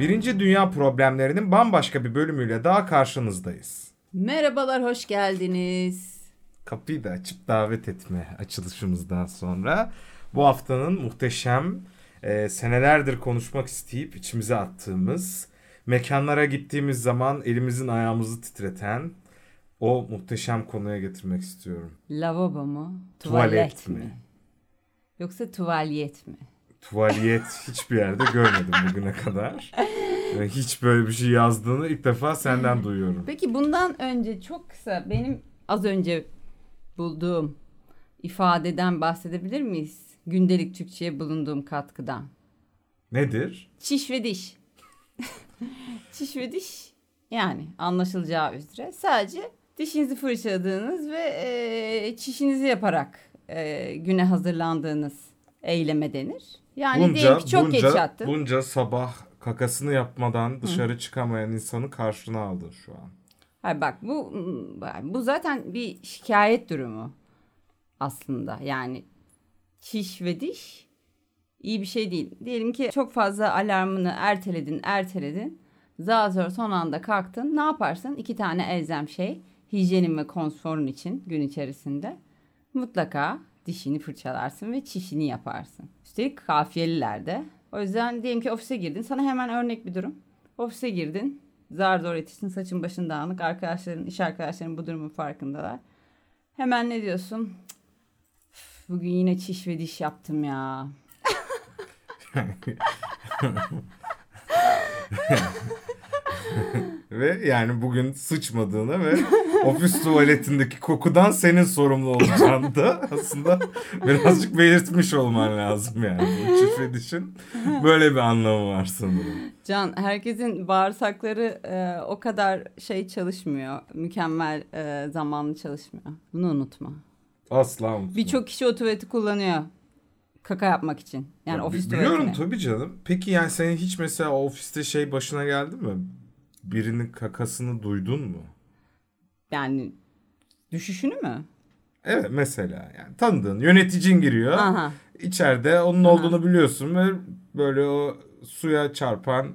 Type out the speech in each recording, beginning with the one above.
Birinci Dünya problemlerinin bambaşka bir bölümüyle daha karşınızdayız. Merhabalar, hoş geldiniz. Kapıyı da açıp davet etme açılışımızdan sonra bu haftanın muhteşem e, senelerdir konuşmak isteyip içimize attığımız mekanlara gittiğimiz zaman elimizin ayağımızı titreten o muhteşem konuya getirmek istiyorum. Lavabo mu? Tuvalet Tuvalet, mi? mi? Yoksa tuvalyet mi? Tuvaliyet hiçbir yerde görmedim bugüne kadar. Hiç böyle bir şey yazdığını ilk defa senden duyuyorum. Peki bundan önce çok kısa benim az önce bulduğum ifadeden bahsedebilir miyiz? Gündelik Türkçe'ye bulunduğum katkıdan. Nedir? Çiş ve diş. Çiş ve diş yani anlaşılacağı üzere sadece dişinizi fırçaladığınız ve e, çişinizi yaparak e, güne hazırlandığınız eyleme denir. Yani diyelim ki çok geç bunca, yattın. bunca sabah kakasını yapmadan dışarı çıkamayan insanı karşına aldı şu an. Hayır bak bu bu zaten bir şikayet durumu aslında. Yani çiş ve diş iyi bir şey değil. Diyelim ki çok fazla alarmını erteledin, erteledin. Zar zor son anda kalktın. Ne yaparsın? İki tane elzem şey. Hijyenin ve konforun için gün içerisinde. Mutlaka dişini fırçalarsın ve çişini yaparsın. Üstelik kafiyelilerde. O yüzden diyelim ki ofise girdin. Sana hemen örnek bir durum. Ofise girdin. Zar zor yetiştin. Saçın başın dağınık. Arkadaşların, iş arkadaşların bu durumun farkındalar. Hemen ne diyorsun? "Üf, Bugün yine çiş ve diş yaptım ya. Ve yani bugün sıçmadığını ve ofis tuvaletindeki kokudan senin sorumlu olacağını da aslında birazcık belirtmiş olman lazım yani. Bu çift dişin böyle bir anlamı var sanırım. Can herkesin bağırsakları e, o kadar şey çalışmıyor. Mükemmel e, zamanlı çalışmıyor. Bunu unutma. Asla unutma. Birçok kişi o tuvaleti kullanıyor. Kaka yapmak için. Yani Ya, ofis bi- Biliyorum tuvaletini. tabii canım. Peki yani senin hiç mesela ofiste şey başına geldi mi? Birinin kakasını duydun mu? Yani düşüşünü mü? Evet mesela yani tanıdığın yöneticin giriyor. Aha. İçeride onun olduğunu biliyorsun ve böyle o suya çarpan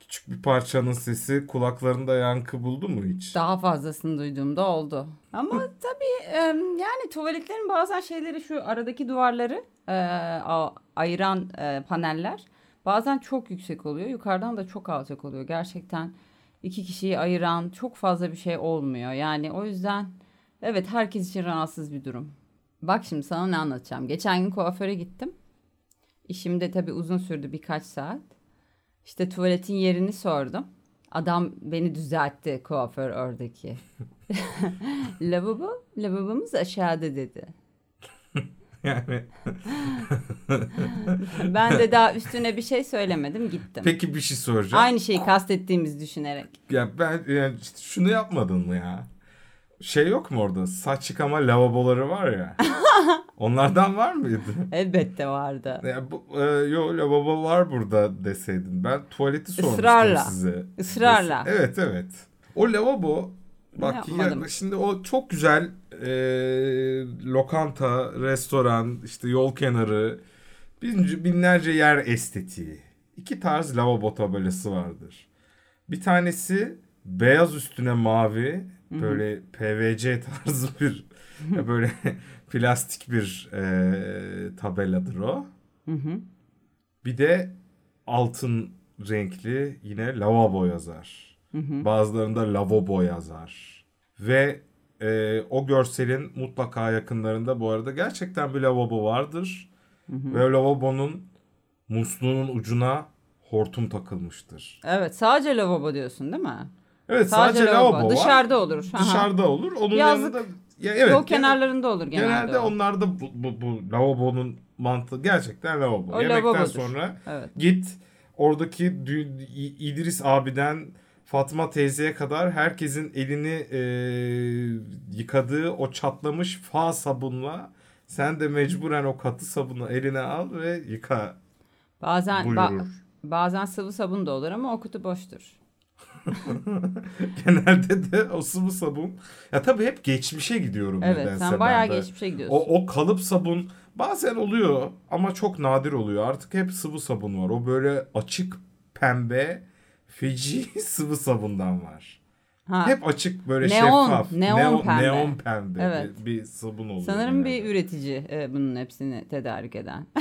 küçük bir parçanın sesi kulaklarında yankı buldu mu hiç? Daha fazlasını duyduğumda oldu. Ama tabii yani tuvaletlerin bazen şeyleri şu aradaki duvarları e, ayıran e, paneller bazen çok yüksek oluyor. Yukarıdan da çok alçak oluyor. Gerçekten iki kişiyi ayıran çok fazla bir şey olmuyor. Yani o yüzden evet herkes için rahatsız bir durum. Bak şimdi sana ne anlatacağım. Geçen gün kuaföre gittim. İşim de tabii uzun sürdü birkaç saat. İşte tuvaletin yerini sordum. Adam beni düzeltti kuaför oradaki. lavabo, lavabomuz aşağıda dedi. Yani Ben de daha üstüne bir şey söylemedim gittim. peki bir şey soracağım. Aynı şeyi kastettiğimizi düşünerek. Ya ben yani işte şunu yapmadın mı ya? Şey yok mu orada? Saç yıkama lavaboları var ya. Onlardan var mıydı? Elbette vardı. Ya bu, e, yo lavabo var burada deseydin. Ben tuvaleti sormuştum Israrla. size. Israrla. Evet evet. O lavabo bak Yapmadım. ya, şimdi o çok güzel e, lokanta, restoran, işte yol kenarı, bince, binlerce yer estetiği. İki tarz lavabo tabelası vardır. Bir tanesi beyaz üstüne mavi böyle PVC tarzı bir böyle plastik bir e, tabeladır o. Hı hı. Bir de altın renkli yine lavabo yazar. Bazılarında lavabo yazar. Ve e, o görselin mutlaka yakınlarında bu arada gerçekten bir lavabo vardır. Ve o lavabonun musluğunun ucuna hortum takılmıştır. Evet sadece lavabo diyorsun değil mi? Evet sadece, lavabo, var. Dışarıda olur. Aha. Dışarıda olur. Onun Yazlık. yanında ya evet, Yol kenarlarında olur genelde. genelde o. onlarda bu, bu, bu lavabonun mantığı gerçekten lavabo. O Yemekten lavabodur. sonra Evet. Git oradaki İdris abiden Fatma teyzeye kadar herkesin elini e, yıkadığı o çatlamış fa sabunla sen de mecburen o katı sabunu eline al ve yıka Bazen ba- bazen sıvı sabun da olur ama o kutu boştur. Genelde de o sıvı sabun. Ya tabii hep geçmişe gidiyorum Evet nedense sen ben bayağı de. geçmişe gidiyorsun. O, o kalıp sabun bazen oluyor ama çok nadir oluyor. Artık hep sıvı sabun var. O böyle açık pembe Fiji sıvı sabundan var. Ha, Hep açık böyle Neon, şeffaf. neon pembe. neon pembe Evet. bir, bir sabun oluyor. sanırım bir genelde. üretici e, bunun hepsini tedarik eden.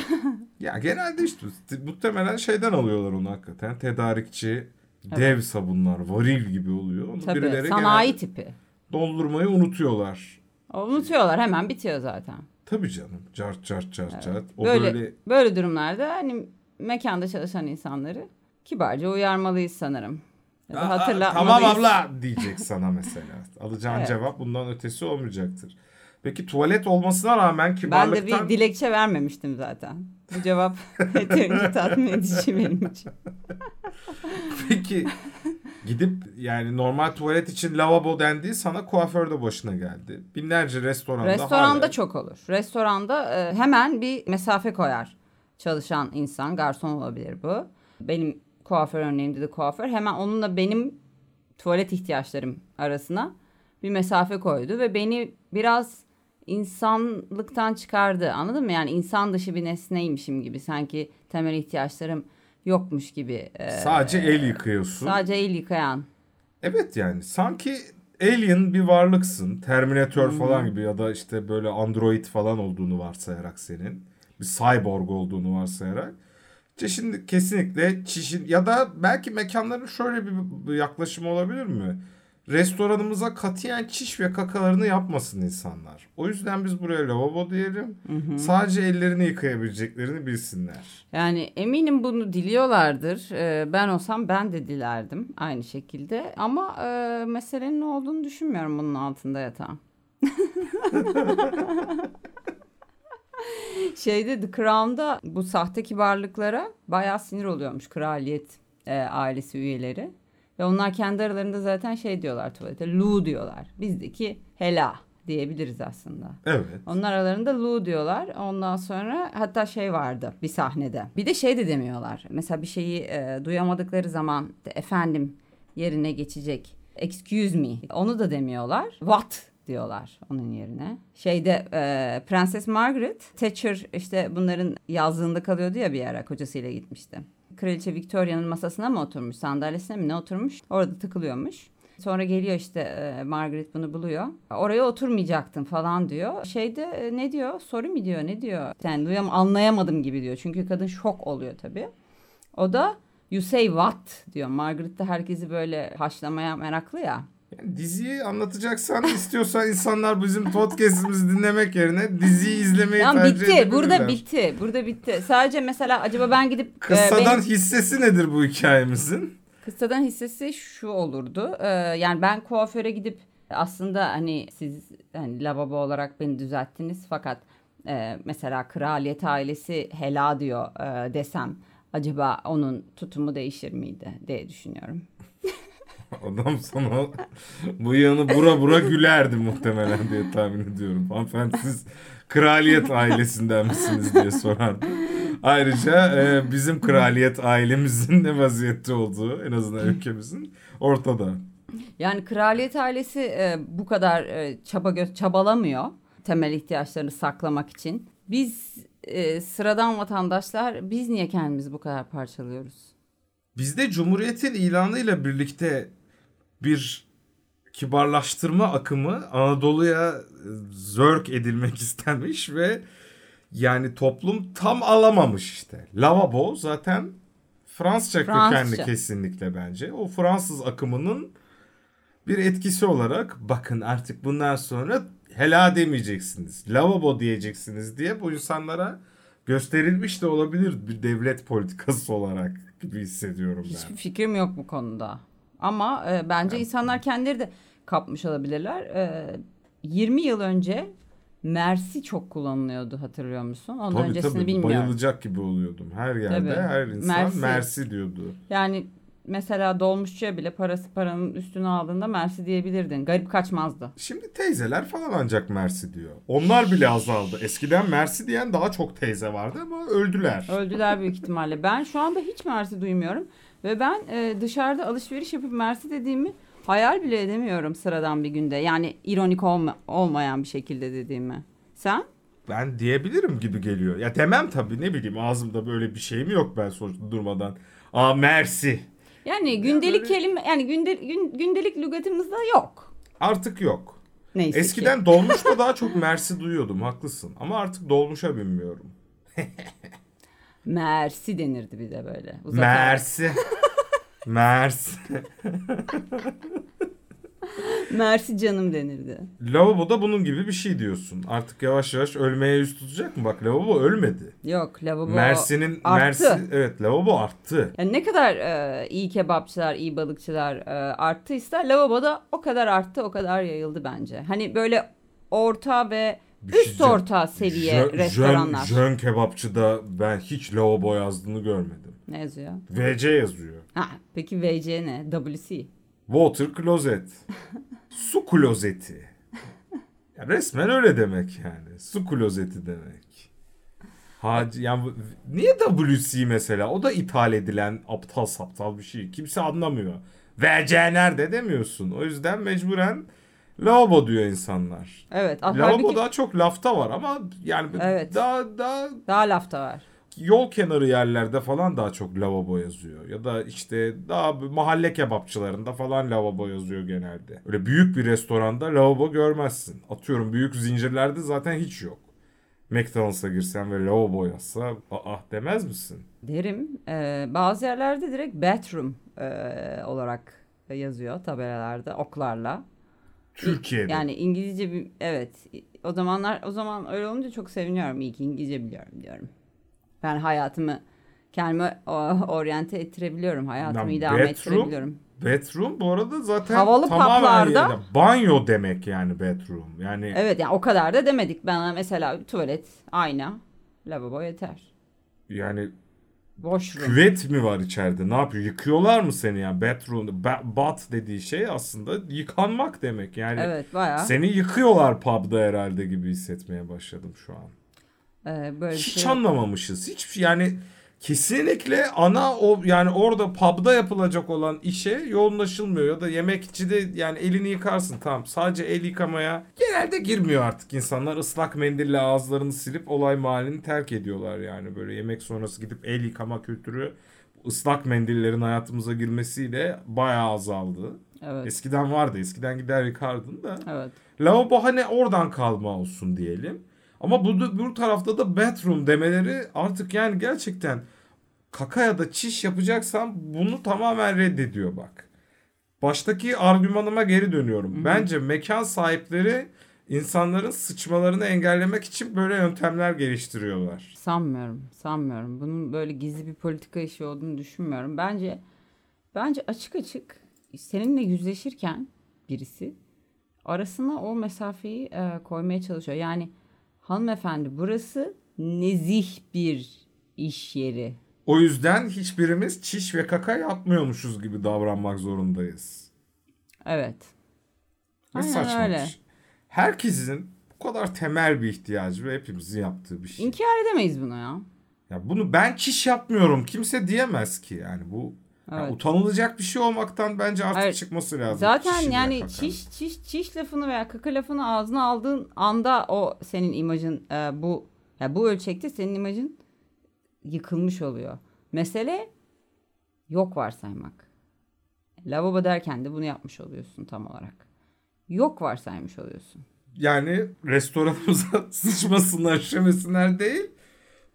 Ya genelde işte muhtemelen şeyden alıyorlar onu hakikaten. Tedarikçi dev sabunlar varil gibi oluyor. Onu Tabii birileri sanayi tipi. doldurmayı unutuyorlar. Unutuyorlar hemen bitiyor zaten. Tabii canım. Cart cart cart cart. O böyle, böyle, böyle durumlarda hani mekanda çalışan insanları kibarca uyarmalıyız sanırım. Ya da "Aa, hatırlatmalıyız. Tamam abla diyecek sana mesela. Alacağın Evet. cevap bundan ötesi olmayacaktır. Peki tuvalet olmasına rağmen Ben kibarlıktan... de bir dilekçe vermemiştim zaten. Bu cevap yeterince tatmin edici benim için. Peki gidip yani normal tuvalet için lavabo dendiği sana kuaför de başına geldi. Binlerce restoranda Restoranda hala- çok olur. Restoranda e, hemen bir mesafe koyar çalışan insan. Garson olabilir bu. Benim kuaför örneğimde de kuaför. Hemen onunla benim tuvalet ihtiyaçlarım arasına bir mesafe koydu ve beni biraz insanlıktan çıkardı. Anladın mı? Yani insan dışı bir nesneymişim gibi. Sanki temel ihtiyaçlarım yokmuş gibi. e, Sadece el yıkıyorsun. sadece el yıkayan. Evet yani sanki alien bir varlıksın. Terminator falan gibi ya da işte böyle android falan olduğunu varsayarak senin. Bir cyborg olduğunu varsayarak. Şimdi kesinlikle çişin ya da belki mekanların şöyle bir, bir yaklaşım olabilir mi? Restoranımıza katiyen çiş ve kakalarını yapmasın insanlar. O yüzden biz buraya lavabo diyelim. Sadece ellerini yıkayabileceklerini bilsinler. Yani eminim bunu diliyorlardır. Ee, ben olsam ben de dilerdim aynı şekilde. Ama e, meselenin ne olduğunu düşünmüyorum bunun altında yatan. Şeyde The Crown'da bu sahte kibarlıklara bayağı sinir oluyormuş kraliyet e, ailesi üyeleri. Ve onlar kendi aralarında zaten şey diyorlar tuvalete. Lu diyorlar. Bizdeki hela diyebiliriz aslında. Evet. Onlar aralarında Lu diyorlar. Ondan sonra hatta şey vardı bir sahnede. Bir de şey de demiyorlar. Mesela bir şeyi e, duyamadıkları zaman efendim yerine geçecek. Excuse me. Onu da demiyorlar. What diyorlar onun yerine. Şeyde e, Prenses Margaret Thatcher işte bunların yazlığında kalıyordu ya bir ara kocasıyla gitmişti. Kraliçe Victoria'nın masasına mı oturmuş, sandalyesine mi ne oturmuş? Orada tıkılıyormuş. Sonra geliyor işte e, Margaret bunu buluyor. Oraya oturmayacaktın falan diyor. Şeyde e, ne diyor? Sorry mi diyor? Ne diyor? Yani duyam anlayamadım gibi diyor. Çünkü kadın şok oluyor tabii. O da you say what diyor. Margaret de herkesi böyle haşlamaya meraklı ya. Yani diziyi anlatacaksan istiyorsan insanlar bizim podcast'imizi dinlemek yerine diziyi izlemeyi Yani tercih bitti. edebilirler. Burada bitti. Burada bitti. Sadece mesela acaba ben gidip e, Kıssadan benim- hissesi nedir bu hikayemizin? Kıssadan hissesi şu olurdu. Ee, yani ben kuaföre gidip aslında hani siz hani lavabo olarak beni düzelttiniz fakat e, mesela kraliyet ailesi hela diyor e, desem acaba onun tutumu değişir miydi diye düşünüyorum. Adam sana bu yanı bura bura gülerdi muhtemelen diye tahmin ediyorum. Hanımefendi siz kraliyet ailesinden misiniz diye sorardı. Ayrıca e, bizim kraliyet ailemizin ne vaziyette olduğu en azından ülkemizin ortada. Yani kraliyet ailesi e, bu kadar e, çaba gö- çabalamıyor temel ihtiyaçlarını saklamak için. Biz e, sıradan vatandaşlar biz niye kendimizi bu kadar parçalıyoruz? Bizde Cumhuriyet'in ilanıyla birlikte bir kibarlaştırma akımı Anadolu'ya zörk edilmek istenmiş ve yani toplum tam alamamış işte. Lavabo zaten Fransızca Fransızca. kökenli kesinlikle bence. O Fransız akımının bir etkisi olarak bakın artık bundan sonra hela demeyeceksiniz. Lavabo diyeceksiniz diye bu insanlara gösterilmiş de olabilir bir devlet politikası olarak gibi hissediyorum ben. Hiçbir fikrim yok bu konuda. Ama e, bence insanlar kendileri de kapmış olabilirler. E, 20 yıl önce Mersi çok kullanılıyordu hatırlıyor musun? Ondan Tabii öncesini tabii bilmiyorum. bayılacak gibi oluyordum. Her yerde Tabii. her insan Mersi. mersi. diyordu. Yani mesela dolmuşçuya bile parası paranın üstüne aldığında Mersi diyebilirdin. Garip kaçmazdı. Şimdi teyzeler falan ancak mersi diyor. Onlar bile azaldı. Eskiden mersi diyen daha çok teyze vardı ama öldüler. Öldüler büyük ihtimalle. Ben şu anda hiç Mersi duymuyorum. Ve ben e, dışarıda alışveriş yapıp Mersi dediğimi hayal bile edemiyorum sıradan bir günde. Yani ironik olma, olmayan bir şekilde dediğimi. Sen? Ben diyebilirim gibi geliyor. Ya demem tabii ne bileyim ağzımda böyle bir şeyim yok ben sonuçta durmadan. Aa mersi. Yani gündelik böyle- kelime yani günde, gün, gündelik lügatımızda yok. Artık yok. Neyse ki. Eskiden dolmuşta daha çok Mersi duyuyordum haklısın. Ama artık dolmuşa binmiyorum. Mersi denirdi bir de böyle. Uzak Mersi. Mersi. Mersi canım denirdi. Lavabo da bunun gibi bir şey diyorsun. Artık yavaş yavaş ölmeye yüz tutacak mı? Bak lavabo ölmedi. Yok lavabo Mersin'in arttı. Mersi evet lavabo arttı. Yani ne kadar e, iyi kebapçılar, iyi balıkçılar e, arttıysa lavabo da o kadar arttı, o kadar yayıldı bence. Hani böyle orta ve Bir şey üst diyeceğim. orta seviye Jön- restoranlar. Jön, jön kebapçıda ben hiç lavabo yazdığını görmedim. Ne yazıyor? VC yazıyor. Ha, peki VC ne? WC. Water closet. Su klozeti. Ya resmen öyle demek yani. Su klozeti demek. Hacı yani niye WC mesela? O da ithal edilen aptal saptal bir şey. Kimse anlamıyor. VC nerede demiyorsun. O yüzden mecburen lavabo diyor insanlar. Evet. Lavabo halbuki daha çok lafta var ama yani Evet. daha daha daha lafta var. yol kenarı yerlerde falan daha çok lavabo yazıyor. Ya da işte daha mahalle kebapçılarında falan lavabo yazıyor genelde. Öyle büyük bir restoranda lavabo görmezsin. Atıyorum büyük zincirlerde zaten hiç yok. McDonald's'a girsen ve lavabo yazsa aa demez misin? Derim. Ee, bazı yerlerde direkt bathroom e, olarak yazıyor tabelalarda oklarla. Türkiye'de. Yani İngilizce bir evet. O zamanlar o zaman öyle olunca çok seviniyorum. İyi ki İngilizce biliyorum diyorum. Ben hayatımı kendime oryante ettirebiliyorum. Hayatımı Lan idame bathroom- ettirebiliyorum. Bedroom bu arada zaten Havalı tamamen yerine- banyo demek yani bedroom. Yani Evet yani o kadar da demedik. Bana mesela tuvalet, ayna, lavabo yeter. yani Washroom. Küvet mi var içeride? Ne yapıyor? Yıkıyorlar mı seni yani? Bathroom, ba- bath dediği şey aslında yıkanmak demek. Yani Evet bayağı. seni yıkıyorlar pub'da herhalde gibi hissetmeye başladım şu an. e, böyle Hiç şey. anlamamışız. Hiç yani kesinlikle ana o yani orada pub'da yapılacak olan işe yoğunlaşılmıyor ya da yemekçide yani elini yıkarsın tamam sadece el yıkamaya genelde girmiyor artık insanlar ıslak mendille ağızlarını silip olay mahallini terk ediyorlar yani böyle yemek sonrası gidip el yıkama kültürü ıslak mendillerin hayatımıza girmesiyle bayağı azaldı. Evet. Eskiden vardı eskiden gider yıkardın da. Evet. Lavabo hani oradan kalma olsun diyelim. Ama bu, bu tarafta da bathroom demeleri artık yani gerçekten kaka ya da çiş yapacaksam bunu tamamen reddediyor bak. Baştaki argümanıma geri dönüyorum. Bence mekan sahipleri insanların sıçmalarını engellemek için böyle yöntemler geliştiriyorlar. Sanmıyorum. Sanmıyorum. Bunun böyle gizli bir politika işi olduğunu düşünmüyorum. Bence bence açık açık seninle yüzleşirken birisi arasına o mesafeyi e, koymaya çalışıyor. Yani hanımefendi burası nezih bir iş yeri. O yüzden hiçbirimiz çiş ve kaka yapmıyormuşuz gibi davranmak zorundayız. Evet. Ne Aynen saçma öyle. şey. Herkesin bu kadar temel bir ihtiyacı ve hepimizin yaptığı bir şey. İnkar edemeyiz bunu ya. Ya bunu ben çiş yapmıyorum kimse diyemez ki yani bu Evet. utanılacak bir şey olmaktan bence artık Hayır. çıkması lazım. Zaten yani ya kakanın. çiş çiş çiş lafını veya kaka lafını ağzına aldığın anda o senin imajın e, bu ya bu ölçekte senin imajın yıkılmış oluyor. Mesele yok varsaymak. Lavabo derken de bunu yapmış oluyorsun tam olarak. Yok varsaymış oluyorsun. Yani restoranımıza sıçmasınlar şemesinler değil.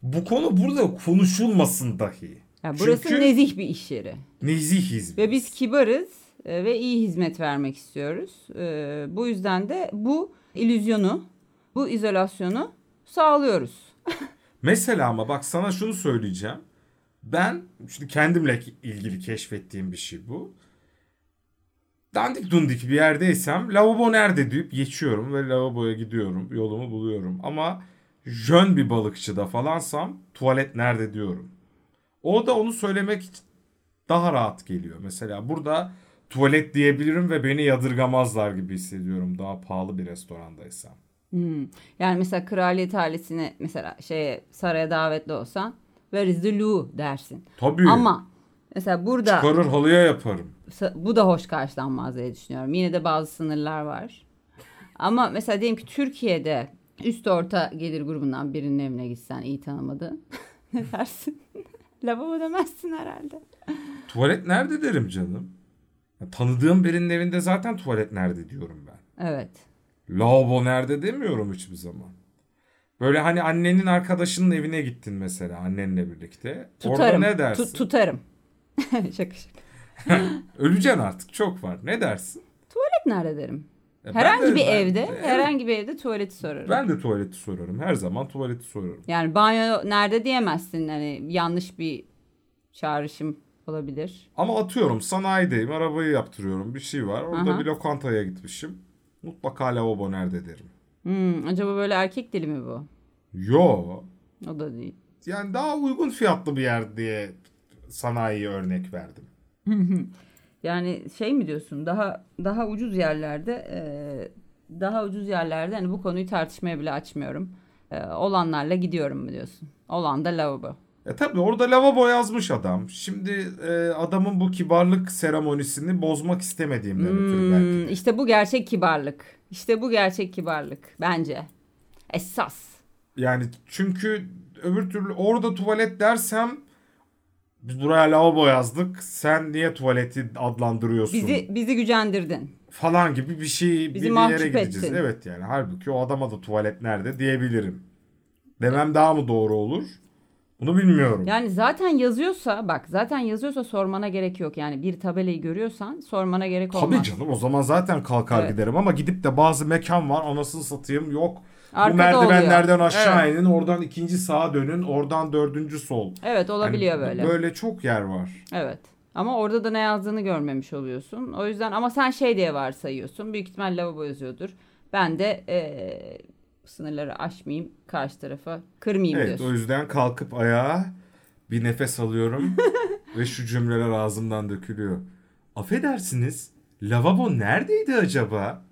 Bu konu burada konuşulmasın dahi. Ya burası Çünkü nezih bir iş yeri. nezihiz Ve biz kibarız e, ve iyi hizmet vermek istiyoruz. E, bu yüzden de bu illüzyonu, bu izolasyonu sağlıyoruz. Mesela ama bak sana şunu söyleyeceğim. Ben şimdi kendimle ilgili keşfettiğim bir şey bu. Dandik dundik bir yerdeysem lavabo nerede deyip geçiyorum ve lavaboya gidiyorum. Yolumu buluyorum. Ama jön bir balıkçıda falansam tuvalet nerede diyorum. O da onu söylemek daha rahat geliyor. Mesela burada tuvalet diyebilirim ve beni yadırgamazlar gibi hissediyorum daha pahalı bir restorandaysam. Hmm. Yani mesela kraliyet ailesine mesela şeye saraya davetli olsan where is the loo dersin. Tabii. Ama mesela burada Çıkarır halıya yaparım. bu da hoş karşılanmaz diye düşünüyorum. Yine de bazı sınırlar var. Ama mesela diyelim ki Türkiye'de üst orta gelir grubundan birinin evine gitsen iyi tanımadığın ne dersin? Lavabo demezsin herhalde. Tuvalet nerede derim canım. Ya, Tanıdığım birinin evinde zaten tuvalet nerede diyorum ben. Evet. Lavabo nerede demiyorum hiçbir zaman. Böyle hani annenin arkadaşının evine gittin mesela annenle birlikte. Tutarım. Orada ne dersin? Tu- tutarım. şaka şaka. Öleceksin artık çok var. Ne dersin? Tuvalet nerede derim. E, Herhangi de- bir ben- evde, evet, herhangi bir evde tuvaleti sorarım. Ben de tuvaleti sorarım. Her zaman tuvaleti sorarım. Yani banyo nerede diyemezsin. Hani yanlış bir çağrışım olabilir. Ama atıyorum sanayideyim arabayı yaptırıyorum bir şey var. Orada Aha. bir lokantaya gitmişim. Mutlaka lavabo nerede derim. Hmm, acaba böyle erkek dili mi bu? Yo. O da değil. Yani daha uygun fiyatlı bir yer diye sanayiye örnek verdim. Yani şey mi diyorsun? Daha daha ucuz yerlerde e, daha ucuz yerlerde hani bu konuyu tartışmaya bile açmıyorum. E, olanlarla gidiyorum mu diyorsun? Olan da lavabo. E tabi orada lavabo yazmış adam. Şimdi e, adamın bu kibarlık seremonisini bozmak istemediğimden ötürü belki. Hmm, de. işte bu gerçek kibarlık. İşte bu gerçek kibarlık bence. Esas. Yani çünkü öbür türlü orada tuvalet dersem biz buraya lavabo yazdık. Sen niye tuvaleti adlandırıyorsun? Bizi bizi gücendirdin. falan gibi bir şey bir, Bizi bir mahcup yere gideceğiz. ettin. Evet yani halbuki o adama da tuvalet nerede diyebilirim. Demem daha mı doğru olur? Bunu bilmiyorum. Yani zaten yazıyorsa bak zaten yazıyorsa sormana gerek yok. Yani bir tabelayı görüyorsan sormana gerek olmaz. Tabii canım o zaman zaten kalkar Evet. giderim ama gidip de bazı mekan var anasını satayım yok. Bu Arkada merdivenlerden oluyor. aşağı Evet. inin oradan ikinci sağa dönün oradan dördüncü sol. Evet olabiliyor Yani böyle. Böyle çok yer var. Evet. Ama orada da ne yazdığını görmemiş oluyorsun. O yüzden ama sen şey diye varsayıyorsun. Büyük ihtimal lavabo yazıyordur. Ben de eee, sınırları aşmayayım. Karşı tarafa kırmayayım Evet diyorsun. o yüzden kalkıp ayağa bir nefes alıyorum ve şu cümleler ağzımdan dökülüyor. Affedersiniz lavabo neredeydi acaba?